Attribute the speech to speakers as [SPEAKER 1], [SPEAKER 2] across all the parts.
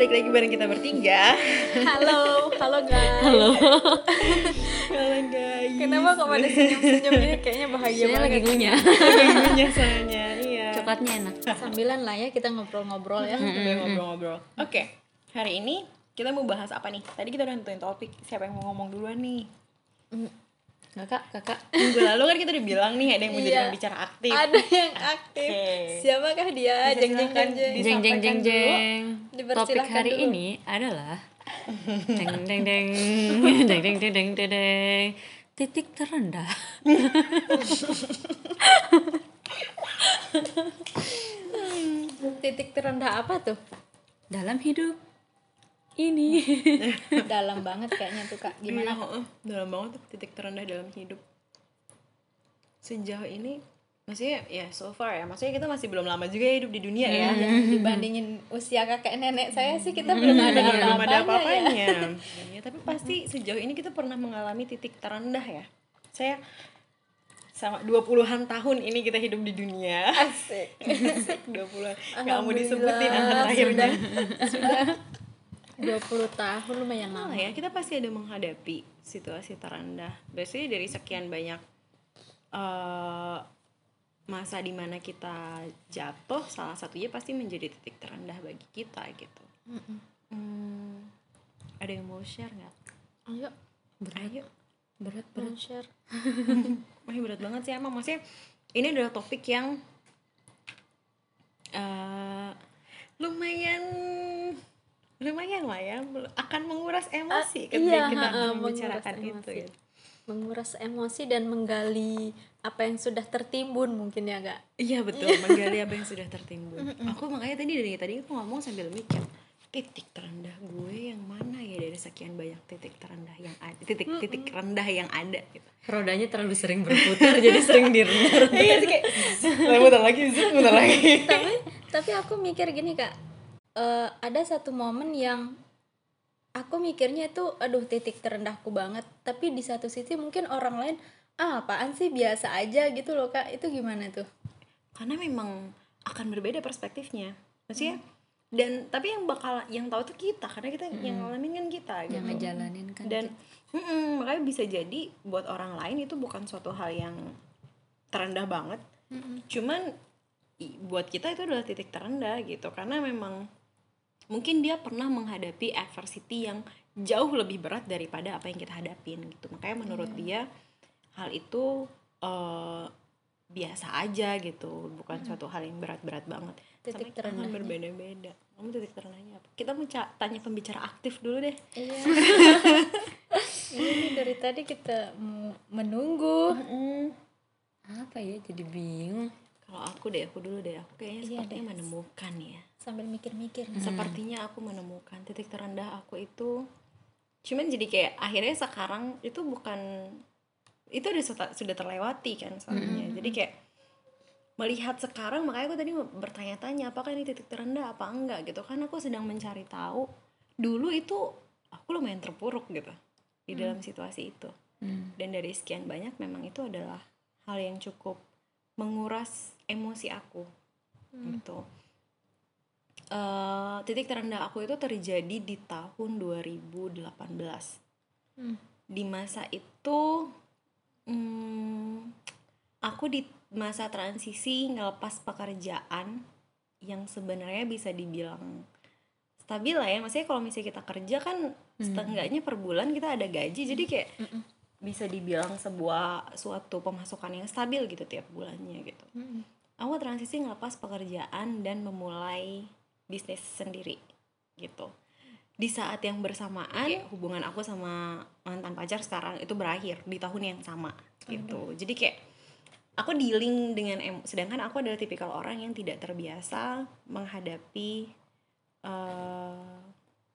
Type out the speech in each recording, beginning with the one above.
[SPEAKER 1] balik lagi bareng kita bertiga.
[SPEAKER 2] Halo, halo guys.
[SPEAKER 3] Halo.
[SPEAKER 1] Halo guys.
[SPEAKER 2] Kenapa kok pada senyum-senyum ini kayaknya bahagia
[SPEAKER 3] Saya lagi
[SPEAKER 2] banget.
[SPEAKER 3] ngunyah.
[SPEAKER 1] Gimana soalnya? Iya.
[SPEAKER 3] Coklatnya enak.
[SPEAKER 2] Sambilan lah ya kita ngobrol-ngobrol ya.
[SPEAKER 1] Sambil ngobrol-ngobrol. Oke, hari ini kita mau bahas apa nih? Tadi kita udah nentuin topik. Siapa yang mau ngomong duluan nih?
[SPEAKER 3] Kakak, kakak.
[SPEAKER 1] Minggu lalu kan kita udah bilang nih ada yang mau jadi
[SPEAKER 2] Iya.
[SPEAKER 1] pembicara aktif.
[SPEAKER 2] Ada yang aktif.
[SPEAKER 1] Oke.
[SPEAKER 2] Siapakah dia? Jeng jeng jeng jeng.
[SPEAKER 3] Jeng jeng jeng. Topik hari
[SPEAKER 2] dulu.
[SPEAKER 3] ini adalah deng deng deng deng deng deng deng deng deng titik terendah.
[SPEAKER 2] Titik terendah apa tuh?
[SPEAKER 3] dalam hidup ini.
[SPEAKER 2] Dalam banget kayaknya tuh kak.
[SPEAKER 1] Gimana?
[SPEAKER 2] Gimana?
[SPEAKER 1] dalam banget tuh titik terendah dalam hidup. Sejauh ini maksudnya ya so far ya maksudnya kita masih belum lama juga ya hidup di dunia ya
[SPEAKER 2] Ya, dibandingin usia kakek nenek saya sih kita belum ada
[SPEAKER 1] belum ada
[SPEAKER 2] apa-apanya ya.
[SPEAKER 1] apa-apanya ya, tapi pasti sejauh ini kita pernah mengalami titik terendah ya saya sama 20-an tahun ini kita hidup di dunia
[SPEAKER 2] Asik.
[SPEAKER 1] 20-an nggak mau disebutin angka terakhirnya
[SPEAKER 2] Sudah 20 tahun lumayan
[SPEAKER 1] Nah,
[SPEAKER 2] lama.
[SPEAKER 1] ya kita pasti ada menghadapi situasi terendah. Biasanya dari sekian banyak eh, masa di mana kita jatuh salah satunya pasti menjadi titik terendah bagi kita gitu. Hmm, ada yang mau share nggak?
[SPEAKER 2] Ayo,
[SPEAKER 1] Ayo.
[SPEAKER 2] berat berat. share.
[SPEAKER 1] Wah, berat banget sih emang. Maksudnya ini adalah topik yang eh lumayan lumayan lah ya akan menguras emosi
[SPEAKER 2] Ah,
[SPEAKER 1] ketika
[SPEAKER 2] iya,
[SPEAKER 1] kita
[SPEAKER 2] ha-ha,
[SPEAKER 1] membicarakan itu
[SPEAKER 2] emosi.
[SPEAKER 1] gitu.
[SPEAKER 2] Menguras emosi dan menggali apa yang sudah tertimbun mungkin ya kak.
[SPEAKER 1] Iya betul, menggali apa yang sudah tertimbun. Aku makanya tadi dari tadi aku ngomong sambil mikir titik terendah gue yang mana ya dari sekian banyak titik terendah yang ada titik titik rendah yang ada gitu.
[SPEAKER 3] Rodanya terlalu sering berputar jadi sering direndah.
[SPEAKER 1] Iya sih kayak lagi, lagi.
[SPEAKER 2] tapi tapi aku mikir gini kak, Eh, ada satu momen yang aku mikirnya itu aduh titik terendahku banget. Tapi di satu sisi mungkin orang lain ah apaan sih biasa aja gitu loh kak. Itu gimana tuh?
[SPEAKER 1] karena memang akan berbeda perspektifnya maksudnya dan tapi yang bakal yang tahu tuh kita karena kita yang ngalamin kan kita gitu
[SPEAKER 3] Yang ngejalanin kan.
[SPEAKER 1] dan mm-mm, makanya bisa jadi buat orang lain itu bukan suatu hal yang terendah banget cuman i- buat kita itu adalah titik terendah gitu karena memang mungkin dia pernah menghadapi adversity yang jauh lebih berat daripada apa yang kita hadapin gitu. Makanya menurut dia hal itu eh, biasa aja gitu. Bukan suatu hal yang berat-berat banget.
[SPEAKER 2] Titik terendahnya.
[SPEAKER 1] berbeda-beda kamu titik terendahnya apa? Kita mau tanya pembicara aktif dulu deh.
[SPEAKER 2] Iya. Ini dari tadi kita menunggu.
[SPEAKER 3] Apa ya jadi bingung.
[SPEAKER 1] Kalau aku deh aku dulu deh. Aku kayaknya
[SPEAKER 2] Iya
[SPEAKER 1] sepertinya
[SPEAKER 2] deh.
[SPEAKER 1] menemukan ya.
[SPEAKER 2] Sambil mikir-mikir.
[SPEAKER 1] sepertinya aku menemukan titik terendah aku itu. Cuman jadi kayak akhirnya sekarang itu bukan itu udah sudah, sudah terlewati kan soalnya. Jadi kayak melihat sekarang makanya aku tadi bertanya-tanya apakah ini titik terendah apa enggak gitu. Kan aku sedang mencari tahu dulu itu aku lumayan terpuruk gitu di dalam situasi itu.
[SPEAKER 3] Hmm.
[SPEAKER 1] dan dari sekian banyak memang itu adalah hal yang cukup menguras emosi aku. Gitu. Eh, titik terendah aku itu terjadi di tahun 2018
[SPEAKER 2] Hmm.
[SPEAKER 1] di masa itu hmm, aku di masa transisi ngelepas pekerjaan yang sebenarnya bisa dibilang stabil lah ya. Maksudnya kalau misalnya kita kerja kan setengahnya per bulan kita ada gaji. Jadi kayak bisa dibilang sebuah suatu pemasukan yang stabil gitu tiap bulannya gitu.
[SPEAKER 2] Mm-mm.
[SPEAKER 1] aku transisi ngelepas pekerjaan dan memulai bisnis sendiri gitu. Di saat yang bersamaan hubungan aku sama mantan pacar sekarang itu berakhir di tahun yang sama gitu. Jadi kayak aku dealing dengan em sedangkan aku adalah tipikal orang yang tidak terbiasa menghadapi eh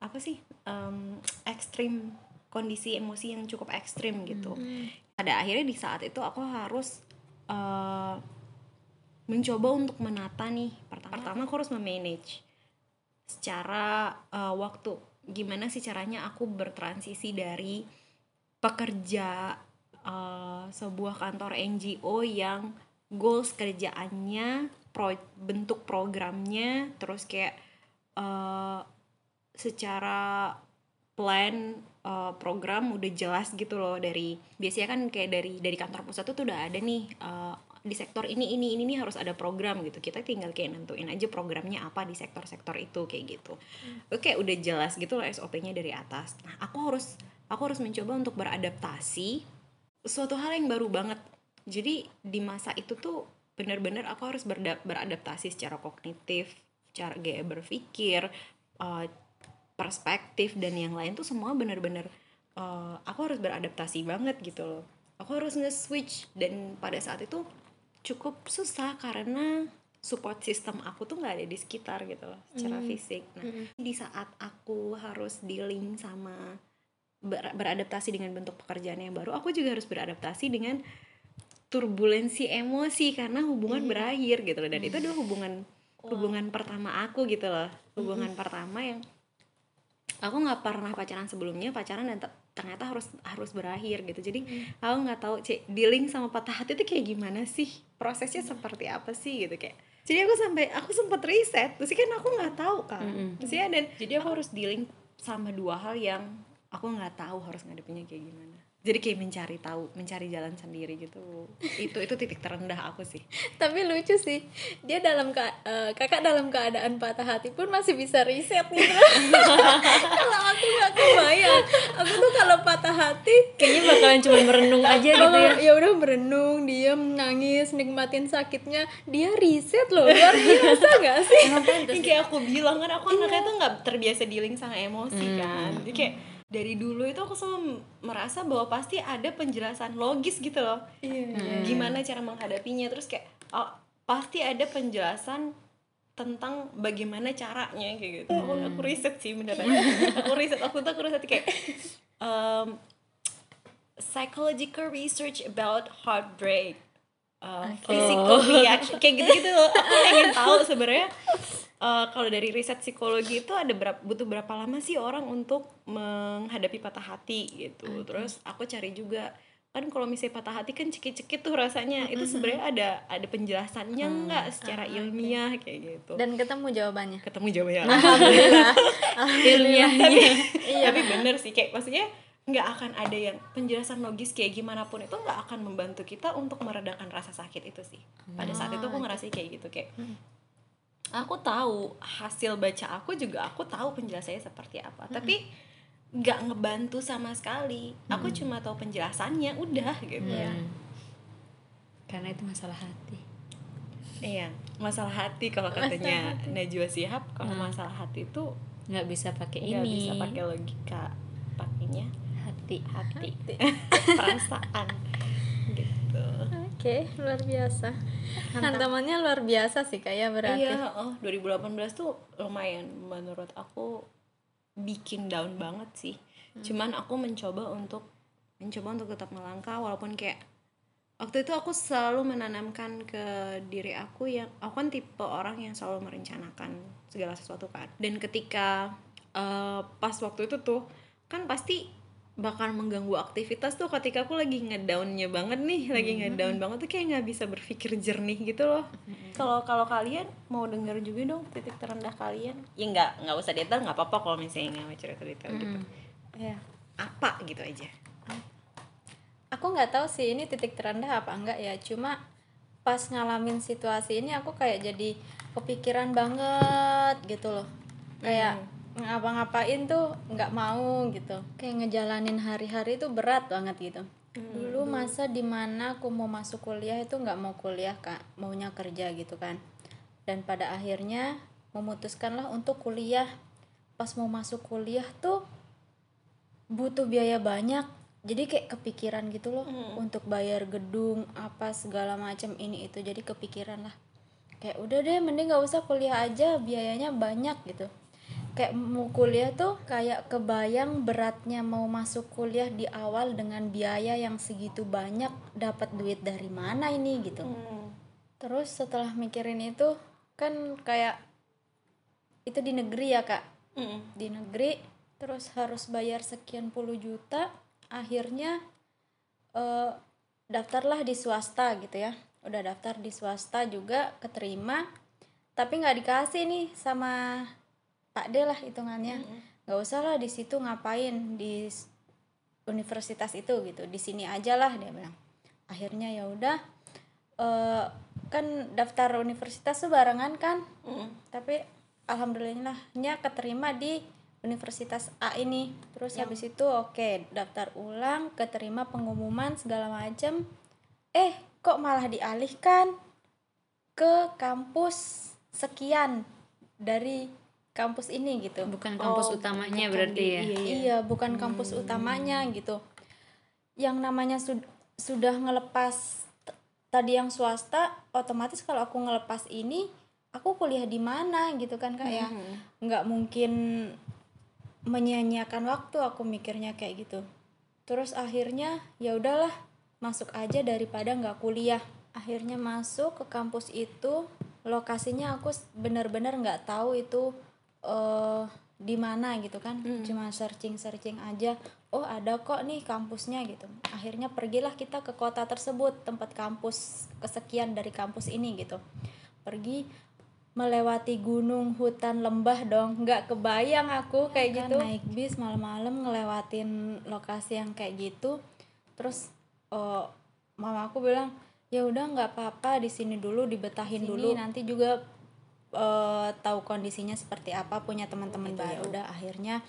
[SPEAKER 1] apa sih em, ekstrim kondisi emosi yang cukup ekstrim gitu. Pada akhirnya di saat itu aku harus eh, mencoba untuk menata nih. Pertama pertama aku harus memanage secara eh, waktu. Gimana sih caranya aku bertransisi dari pekerja eh, sebuah kantor NGO yang goals kerjaannya pro- bentuk programnya terus kayak eh, secara plan uh, program udah jelas gitu loh dari biasanya kan kayak dari dari kantor pusat tuh udah ada nih uh, di sektor ini ini ini nih harus ada program gitu. Kita tinggal kayak nentuin aja programnya apa di sektor-sektor itu kayak gitu. Oke udah jelas gitu loh SOP-nya dari atas. Nah aku harus aku harus mencoba untuk beradaptasi suatu hal yang baru banget. Jadi di masa itu tuh benar-benar aku harus berda- beradaptasi secara kognitif cara gaya berpikir uh, perspektif dan yang lain tuh semua benar-benar uh, aku harus beradaptasi banget gitu loh. Aku harus nge-switch dan pada saat itu cukup susah karena support system aku tuh nggak ada di sekitar gitu loh secara
[SPEAKER 2] Hmm.
[SPEAKER 1] fisik. Nah di saat aku harus dealing sama ber- beradaptasi dengan bentuk pekerjaan yang baru aku juga harus beradaptasi dengan turbulensi emosi karena hubungan berakhir gitu loh. Dan itu adalah hubungan hubungan pertama aku gitu loh. Hubungan pertama yang aku nggak pernah pacaran sebelumnya pacaran dan te- ternyata harus harus berakhir gitu. Jadi aku nggak tahu cek dealing sama patah hati itu kayak gimana sih? Prosesnya seperti apa sih? Gitu kayak. Jadi aku sampai aku sempat riset terus kan aku nggak tahu kan terus ya dan jadi aku harus dealing sama dua hal yang aku nggak tahu harus ngadepinnya kayak gimana jadi kayak mencari tahu mencari jalan sendiri gitu. Itu itu titik terendah aku sih.
[SPEAKER 2] Tapi lucu sih dia dalam ka- eh, kakak dalam keadaan patah hati pun masih bisa riset gitu kalau aku nggak kebayang. Aku tuh kalau patah hati
[SPEAKER 3] Kayaknya bakalan cuma merenung aja gitu ya.
[SPEAKER 2] ya udah berenung diem nangis nikmatin sakitnya dia riset loh luar biasa nggak sih?
[SPEAKER 1] Yang kayak aku bilang kan aku anaknya tuh nggak terbiasa dealing sama emosi kan. Jadi kayak dari dulu itu aku selalu merasa bahwa pasti ada penjelasan logis gitu loh. Gimana cara menghadapinya terus kayak oh, pasti ada penjelasan tentang bagaimana caranya kayak gitu. Aku, aku riset sih beneran. Aku riset aku tuh aku riset kayak um, psychological research about heartbreak. Uh, physical reaction kayak gitu-gitu loh. aku pengen tahu sebenarnya uh, kalau dari riset psikologi itu ada berapa butuh berapa lama sih orang untuk menghadapi patah hati gitu? Terus aku cari juga kan kalau misalnya patah hati kan cekit-cekit tuh rasanya. Itu sebenarnya ada ada penjelasannya nggak secara ilmiah kayak gitu?
[SPEAKER 2] Dan ketemu jawabannya?
[SPEAKER 1] Ketemu jawabannya.
[SPEAKER 2] Alhamdulillah.
[SPEAKER 3] Ilmiahnya.
[SPEAKER 1] tapi bener sih kayak maksudnya nggak akan ada yang penjelasan logis kayak gimana pun itu nggak akan membantu kita untuk meredakan rasa sakit itu sih. Pada saat itu aku ngerasa kayak gitu kayak aku tahu hasil baca aku juga aku tahu penjelasannya seperti apa. Tapi nggak ngebantu sama sekali. Aku cuma tahu penjelasannya udah gitu.
[SPEAKER 3] Hmm. Karena itu masalah hati.
[SPEAKER 1] iya masalah hati kalau katanya Najwa Shihab. Kalau masalah hati itu
[SPEAKER 3] Nggak bisa pakai
[SPEAKER 1] nggak
[SPEAKER 3] ini.
[SPEAKER 1] bisa pakai logika pakainya
[SPEAKER 3] hati.
[SPEAKER 1] hati. Perasaan. Gitu
[SPEAKER 2] oke luar biasa. Hantamannya luar biasa sih kayak berarti.
[SPEAKER 1] Iya oh 2018 tuh lumayan menurut aku bikin down banget sih. Cuman aku mencoba untuk mencoba untuk tetap melangkah walaupun kayak waktu itu aku selalu menanamkan ke diri aku yang aku kan tipe orang yang selalu merencanakan segala sesuatu kan. Dan ketika eh, pas waktu itu tuh kan pasti bakal mengganggu aktivitas tuh ketika aku lagi ngedownnya banget nih lagi ngedown banget tuh kayak nggak bisa berpikir jernih gitu loh. Kalau kalau kalian mau denger juga dong titik terendah kalian. Ya nggak nggak usah detail nggak apa-apa kalau misalnya nggak mau cerita detail gitu.
[SPEAKER 2] Iya.
[SPEAKER 1] apa gitu aja?
[SPEAKER 2] Aku nggak tahu sih ini titik terendah apa enggak ya. Cuma pas ngalamin situasi ini aku kayak jadi kepikiran banget gitu loh. Kayak ngapa-ngapain tuh nggak mau gitu. Kayak ngejalanin hari-hari itu berat banget gitu. Dulu masa di mana aku mau masuk kuliah itu nggak mau kuliah kak. Maunya kerja gitu kan. Dan pada akhirnya memutuskanlah untuk kuliah. Pas mau masuk kuliah tuh butuh biaya banyak. Jadi kayak kepikiran gitu loh untuk bayar gedung apa segala macam ini itu. Jadi kepikiran lah. Kayak udah deh mending nggak usah kuliah aja biayanya banyak gitu kayak mau kuliah tuh kayak kebayang beratnya mau masuk kuliah di awal dengan biaya yang segitu banyak dapat duit dari mana ini gitu. Terus setelah mikirin itu kan kayak itu di negeri ya kak? Di negeri terus harus bayar sekian puluh juta akhirnya eh, daftarlah di swasta gitu ya. Udah daftar di swasta juga keterima tapi nggak dikasih nih sama Pak D lah hitungannya. Nggak usah lah di situ ngapain di universitas itu gitu. Di sini aja lah dia bilang. Akhirnya ya udah eh, kan daftar universitas tuh barengan kan? Tapi alhamdulillahnya keterima di universitas A ini. Terus habis itu oke daftar ulang keterima pengumuman segala macem. Eh kok malah dialihkan ke kampus sekian dari kampus ini gitu
[SPEAKER 3] bukan kampus
[SPEAKER 1] Oh,
[SPEAKER 3] utamanya
[SPEAKER 1] bukan
[SPEAKER 3] berarti
[SPEAKER 1] di-
[SPEAKER 3] ya
[SPEAKER 1] iya, iya.
[SPEAKER 2] Bukan kampus utamanya gitu. Yang namanya sud- sudah ngelepas tadi yang swasta, otomatis kalau aku ngelepas ini, aku kuliah di mana gitu kan kak ya? Nggak mungkin menyia-nyiakan waktu aku mikirnya kayak gitu. Terus akhirnya ya udahlah masuk aja daripada nggak kuliah. Akhirnya masuk ke kampus itu, lokasinya aku bener-bener nggak tahu itu eh di mana gitu kan. Cuma searching searching aja oh ada kok nih kampusnya gitu. Akhirnya pergilah kita ke kota tersebut tempat kampus kesekian dari kampus ini gitu. Pergi melewati gunung hutan lembah dong. Nggak kebayang aku kayak gitu. naik bis malam-malam ngelewatin lokasi yang kayak gitu. Terus oh, mama aku bilang ya udah nggak apa-apa di sini dulu dibetahin dulu. nanti juga eh, tahu kondisinya seperti apa punya teman-teman baru udah akhirnya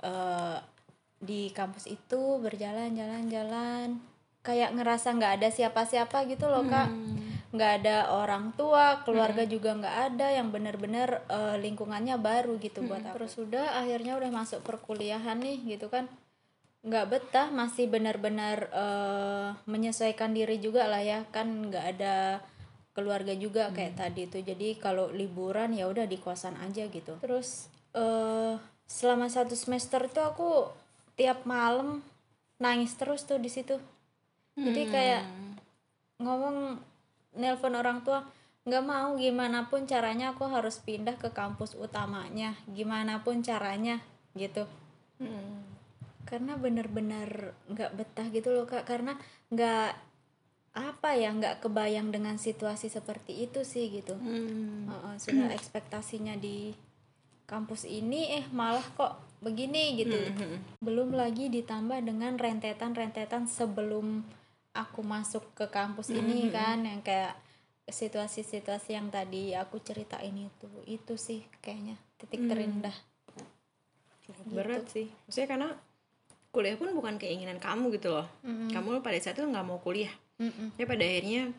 [SPEAKER 2] eh, di kampus itu berjalan-jalan-jalan. Kayak ngerasa nggak ada siapa-siapa gitu loh kak. Nggak ada orang tua keluarga juga nggak ada yang benar-benar eh, lingkungannya baru gitu buat aku. terus udah akhirnya udah masuk perkuliahan nih gitu kan. Nggak betah masih benar-benar eh, menyesuaikan diri juga lah ya. Kan nggak ada keluarga juga kayak tadi itu jadi kalau liburan ya udah di kosan aja gitu. Terus eh selama satu semester tuh aku tiap malam nangis terus tuh di situ. Jadi kayak ngomong nelpon orang tua nggak mau gimana pun caranya aku harus pindah ke kampus utamanya. Gimana pun caranya gitu. Karena bener-bener nggak betah gitu loh kak. Karena nggak apa ya nggak kebayang dengan situasi seperti itu sih gitu. Heeh, sudah ekspektasinya di kampus ini eh malah kok begini gitu. Belum lagi ditambah dengan rentetan-rentetan sebelum aku masuk ke kampus ini kan yang kayak situasi-situasi yang tadi aku ceritain itu. Itu sih kayaknya titik terendah.
[SPEAKER 1] Berat sih. Maksudnya karena kuliah pun bukan keinginan kamu gitu loh. Kamu pada saat itu nggak mau kuliah
[SPEAKER 2] Mm-mm.
[SPEAKER 1] tapi pada akhirnya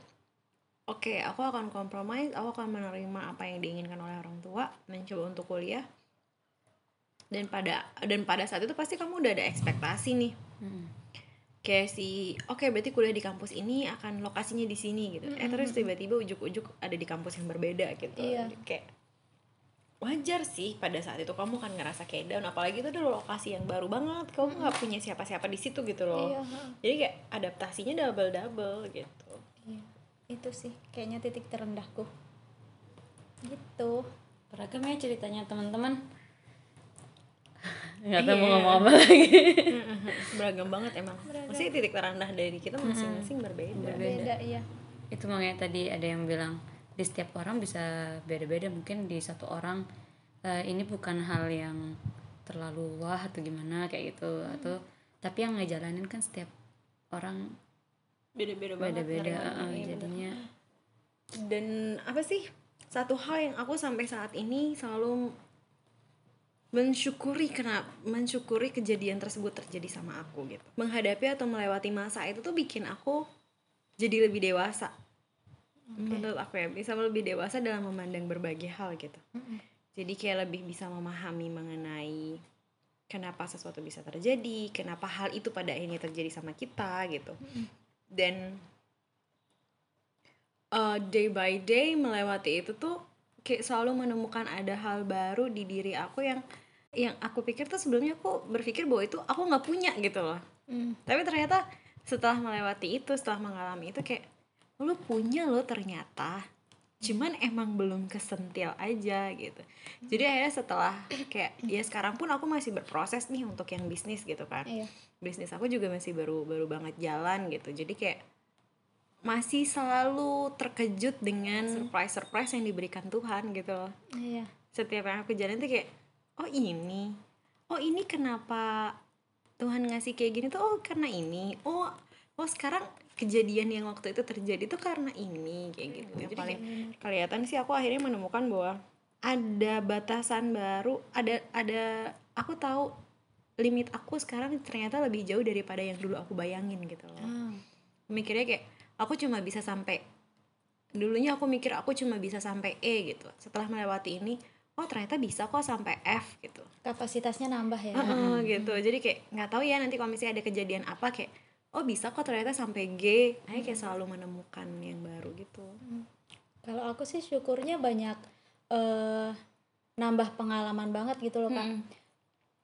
[SPEAKER 1] oke aku akan kompromi aku akan menerima apa yang diinginkan oleh orang tua mencoba untuk kuliah. Dan pada dan pada saat itu pasti kamu udah ada ekspektasi nih. Kayak si oke berarti kuliah di kampus ini akan lokasinya di sini gitu. Eh terus tiba-tiba ujuk-ujuk ada di kampus yang berbeda gitu.
[SPEAKER 2] Iya.
[SPEAKER 1] kayak wajar sih pada saat itu kamu kan ngerasa kayak down apalagi itu adalah lokasi yang baru banget. Kamu nggak punya siapa-siapa di situ gitu loh.
[SPEAKER 2] Iya,
[SPEAKER 1] jadi kayak adaptasinya double double gitu.
[SPEAKER 2] Iya, itu sih kayaknya titik terendahku. Gitu.
[SPEAKER 3] Beragam ya ceritanya teman-teman. Nggak tahu
[SPEAKER 1] Iya.
[SPEAKER 3] mau ngomong apa lagi.
[SPEAKER 1] Beragam banget emang. Maksudnya titik terendah dari kita masing-masing berbeda.
[SPEAKER 2] Beda ya
[SPEAKER 3] itu makanya tadi ada yang bilang di setiap orang bisa beda-beda. Mungkin di satu orang eh, ini bukan hal yang terlalu wah atau gimana kayak gitu. Atau tapi yang ngejalanin kan setiap orang
[SPEAKER 1] beda-beda banget
[SPEAKER 3] beda-beda
[SPEAKER 1] iya,
[SPEAKER 3] jadinya.
[SPEAKER 1] Dan apa sih satu hal yang aku sampai saat ini selalu mensyukuri kenapa mensyukuri kejadian tersebut terjadi sama aku gitu. Menghadapi atau melewati masa itu tuh bikin aku jadi lebih dewasa menurut aku ya bisa lebih dewasa dalam memandang berbagai hal gitu. Jadi kayak lebih bisa memahami mengenai kenapa sesuatu bisa terjadi kenapa hal itu pada akhirnya terjadi sama kita gitu. Dan uh, day by day melewati itu tuh kayak selalu menemukan ada hal baru di diri aku yang yang aku pikir tuh sebelumnya aku berpikir bahwa itu aku nggak punya gitu loh.
[SPEAKER 2] Hmm.
[SPEAKER 1] tapi ternyata setelah melewati itu setelah mengalami itu kayak lo punya lo ternyata. Cuman emang belum kesentil aja gitu. Jadi akhirnya setelah kayak ya sekarang pun aku masih berproses nih untuk yang bisnis gitu kan.
[SPEAKER 2] Iya.
[SPEAKER 1] Bisnis aku juga masih baru baru banget jalan gitu. Jadi kayak masih selalu terkejut dengan surprise surprise yang diberikan Tuhan gitu loh.
[SPEAKER 2] Iya.
[SPEAKER 1] Setiap yang aku jalan tuh kayak oh ini. Oh ini kenapa Tuhan ngasih kayak gini tuh? Oh karena ini. Oh oh sekarang kejadian yang waktu itu terjadi tuh karena ini kayak gitu. Yang
[SPEAKER 2] Jadi
[SPEAKER 1] paling kelihatan sih aku akhirnya menemukan bahwa ada batasan baru ada ada aku tahu limit aku sekarang ternyata lebih jauh daripada yang dulu aku bayangin gitu loh.
[SPEAKER 2] Ah,
[SPEAKER 1] mikirnya kayak aku cuma bisa sampai dulunya aku mikir aku cuma bisa sampai E gitu. Setelah melewati ini oh ternyata bisa kok sampai F gitu.
[SPEAKER 2] Kapasitasnya nambah ya.
[SPEAKER 1] Heeh, gitu. Jadi kayak nggak tahu ya nanti kalau misalnya ada kejadian apa kayak oh bisa kok ternyata sampai G. Akhirnya kayak selalu menemukan yang baru gitu.
[SPEAKER 2] Kalau aku sih syukurnya banyak eh nambah pengalaman banget gitu loh kak.
[SPEAKER 1] Mm-mm.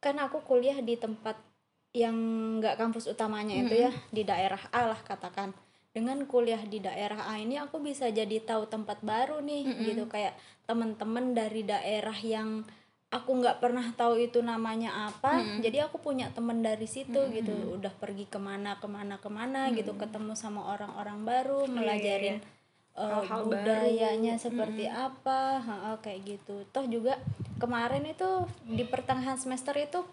[SPEAKER 2] kan aku kuliah di tempat yang nggak kampus utamanya itu ya di daerah A lah katakan. Dengan kuliah di daerah A ini aku bisa jadi tahu tempat baru nih gitu. Kayak teman-teman dari daerah yang aku nggak pernah tahu itu namanya apa jadi aku punya temen dari situ gitu. Udah pergi ke mana ke mana ke mana gitu ketemu sama orang-orang baru melajarin eh,
[SPEAKER 1] Hal-hal baru.
[SPEAKER 2] budayanya seperti apa ha-ha, kayak gitu. Toh juga kemarin itu di pertengahan semester itu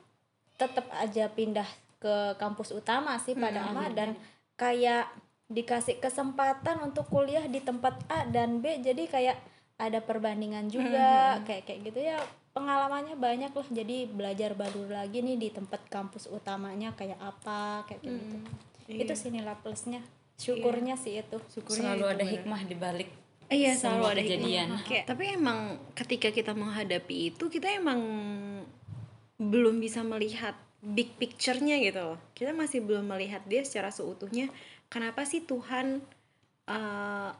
[SPEAKER 2] tetap aja pindah ke kampus utama sih pada amat dan kayak dikasih kesempatan untuk kuliah di tempat A dan B jadi kayak ada perbandingan juga kayak kayak gitu ya pengalamannya banyak lah jadi belajar baru lagi nih di tempat kampus utamanya kayak apa kayak kayak gitu itu sih nilai plusnya syukurnya sih itu
[SPEAKER 1] Syukurnya
[SPEAKER 3] selalu
[SPEAKER 1] itu
[SPEAKER 3] ada
[SPEAKER 1] bener.
[SPEAKER 3] hikmah di balik
[SPEAKER 1] Iya selalu ada
[SPEAKER 3] kejadian.
[SPEAKER 1] hikmah. Kayak, tapi emang ketika kita menghadapi itu kita emang belum bisa melihat big picture-nya gitu loh. Kita masih belum melihat dia secara seutuhnya. Kenapa sih Tuhan uh,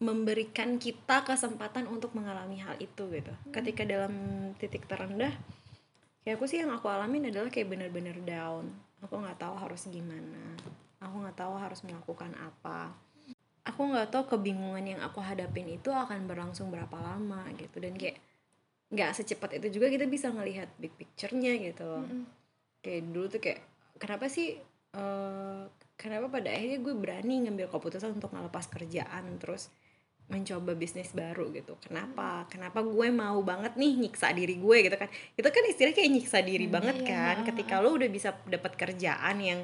[SPEAKER 1] memberikan kita kesempatan untuk mengalami hal itu gitu. Ketika dalam titik terendah, kayak aku sih yang aku alamin adalah kayak bener-bener down. Aku nggak tahu harus gimana. Aku nggak tahu harus melakukan apa aku nggak tahu kebingungan yang aku hadapin itu akan berlangsung berapa lama gitu dan kayak nggak secepat itu juga kita bisa ngelihat big picture-nya gitu loh. kayak dulu tuh kayak kenapa sih eh, kenapa pada akhirnya gue berani ngambil keputusan untuk ngelepas kerjaan terus mencoba bisnis baru gitu. Kenapa? Kenapa gue mau banget nih nyiksa diri gue gitu kan? Itu kan istilah kayak nyiksa diri banget kan. Ketika lo udah bisa dapat kerjaan yang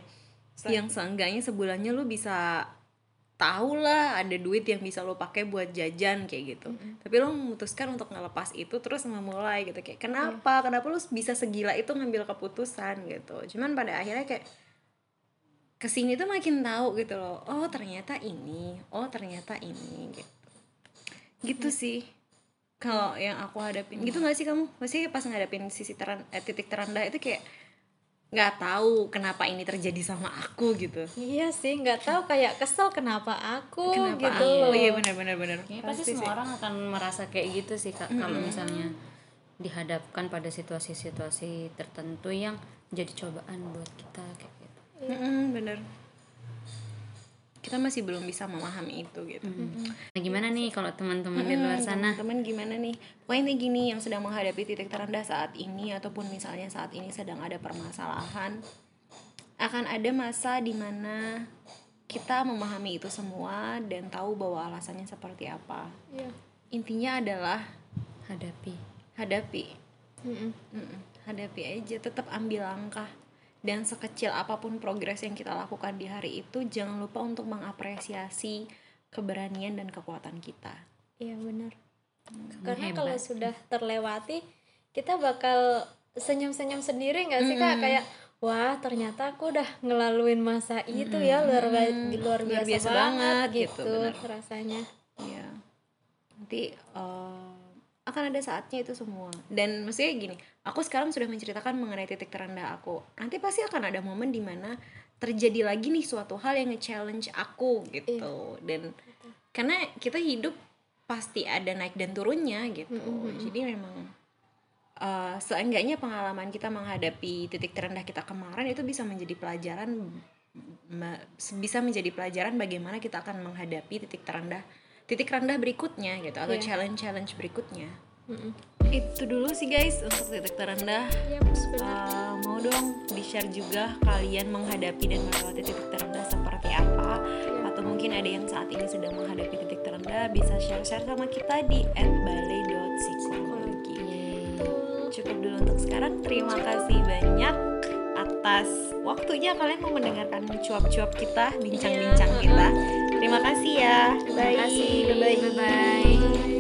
[SPEAKER 1] yang seenggaknya sebulannya lo bisa tahu lah ada duit yang bisa lo pakai buat jajan kayak gitu. Tapi lo memutuskan untuk ngelepas itu terus memulai gitu. Kayak kenapa? Kenapa lo bisa segila itu ngambil keputusan? gitu. Cuman pada akhirnya kayak ke sini tuh makin tahu gitu loh. Oh ternyata ini. Oh ternyata ini gitu gitu sih. Kalau yang aku hadapin gitu gak sih kamu? Masih pas ngadapin sisi teran eh, titik terendah itu kayak nggak tahu kenapa ini terjadi sama aku gitu.
[SPEAKER 2] Iya sih nggak tahu kayak kesel kenapa aku
[SPEAKER 1] kenapa
[SPEAKER 2] gitu
[SPEAKER 1] aku? iya benar benar benar.
[SPEAKER 3] Kayaknya pasti, semua orang akan merasa kayak gitu sih kak kalau misalnya dihadapkan pada situasi-situasi tertentu yang jadi cobaan buat kita kayak gitu.
[SPEAKER 1] Mm-mm, bener kita masih belum bisa memahami itu gitu.
[SPEAKER 3] Nah gimana nih kalau teman-teman di luar sana?
[SPEAKER 1] Teman gimana nih? Pokoknya intinya gini yang sedang menghadapi titik terendah saat ini ataupun misalnya saat ini sedang ada permasalahan akan ada masa di mana kita memahami itu semua dan tahu bahwa alasannya seperti apa.
[SPEAKER 2] Iya.
[SPEAKER 1] intinya adalah
[SPEAKER 3] hadapi.
[SPEAKER 1] hadapi.
[SPEAKER 2] Mm-mm.
[SPEAKER 1] Mm-mm, hadapi aja tetap ambil langkah dan sekecil apa pun progres yang kita lakukan di hari itu jangan lupa untuk mengapresiasi keberanian dan kekuatan kita
[SPEAKER 2] Iya benar.
[SPEAKER 3] Kamu
[SPEAKER 2] Karena
[SPEAKER 3] hebat.
[SPEAKER 2] kalau sudah terlewati, kita bakal senyum-senyum sendiri nggak sih kak? Kayak wah ternyata aku udah ngelaluin masa itu ya luar ba- luar biasa,
[SPEAKER 1] Luar biasa
[SPEAKER 2] banget,
[SPEAKER 1] banget
[SPEAKER 2] gitu,
[SPEAKER 1] gitu, benar.
[SPEAKER 2] rasanya.
[SPEAKER 1] ya nanti eh, akan ada saatnya itu semua dan maksudnya gini aku sekarang sudah menceritakan mengenai titik terendah aku. Nanti pasti akan ada momen di mana terjadi lagi nih suatu hal yang nge-challenge aku gitu. Dan karena kita hidup pasti ada naik dan turunnya gitu. Jadi memang eh, seenggaknya pengalaman kita menghadapi titik terendah kita kemarin itu bisa menjadi pelajaran bisa menjadi pelajaran bagaimana kita akan menghadapi titik terendah titik rendah berikutnya gitu atau
[SPEAKER 2] Iya.
[SPEAKER 1] challenge challenge berikutnya.
[SPEAKER 2] Mm-mm.
[SPEAKER 1] Itu dulu sih guys untuk titik terendah
[SPEAKER 2] Iya benar.
[SPEAKER 1] Uh, mau dong di share juga kalian menghadapi dan melewati titik terendah seperti apa atau mungkin ada yang saat ini sedang menghadapi titik terendah bisa share-share sama kita di @balai.psikologi cukup dulu untuk sekarang. Terima kasih banyak atas waktunya kalian mau mendengarkan cuap-cuap kita, bincang-bincang
[SPEAKER 2] Iya,
[SPEAKER 1] kita. Terima kasih ya.
[SPEAKER 2] Terima kasih.
[SPEAKER 1] Bye.
[SPEAKER 2] Bye-bye.
[SPEAKER 3] bye bye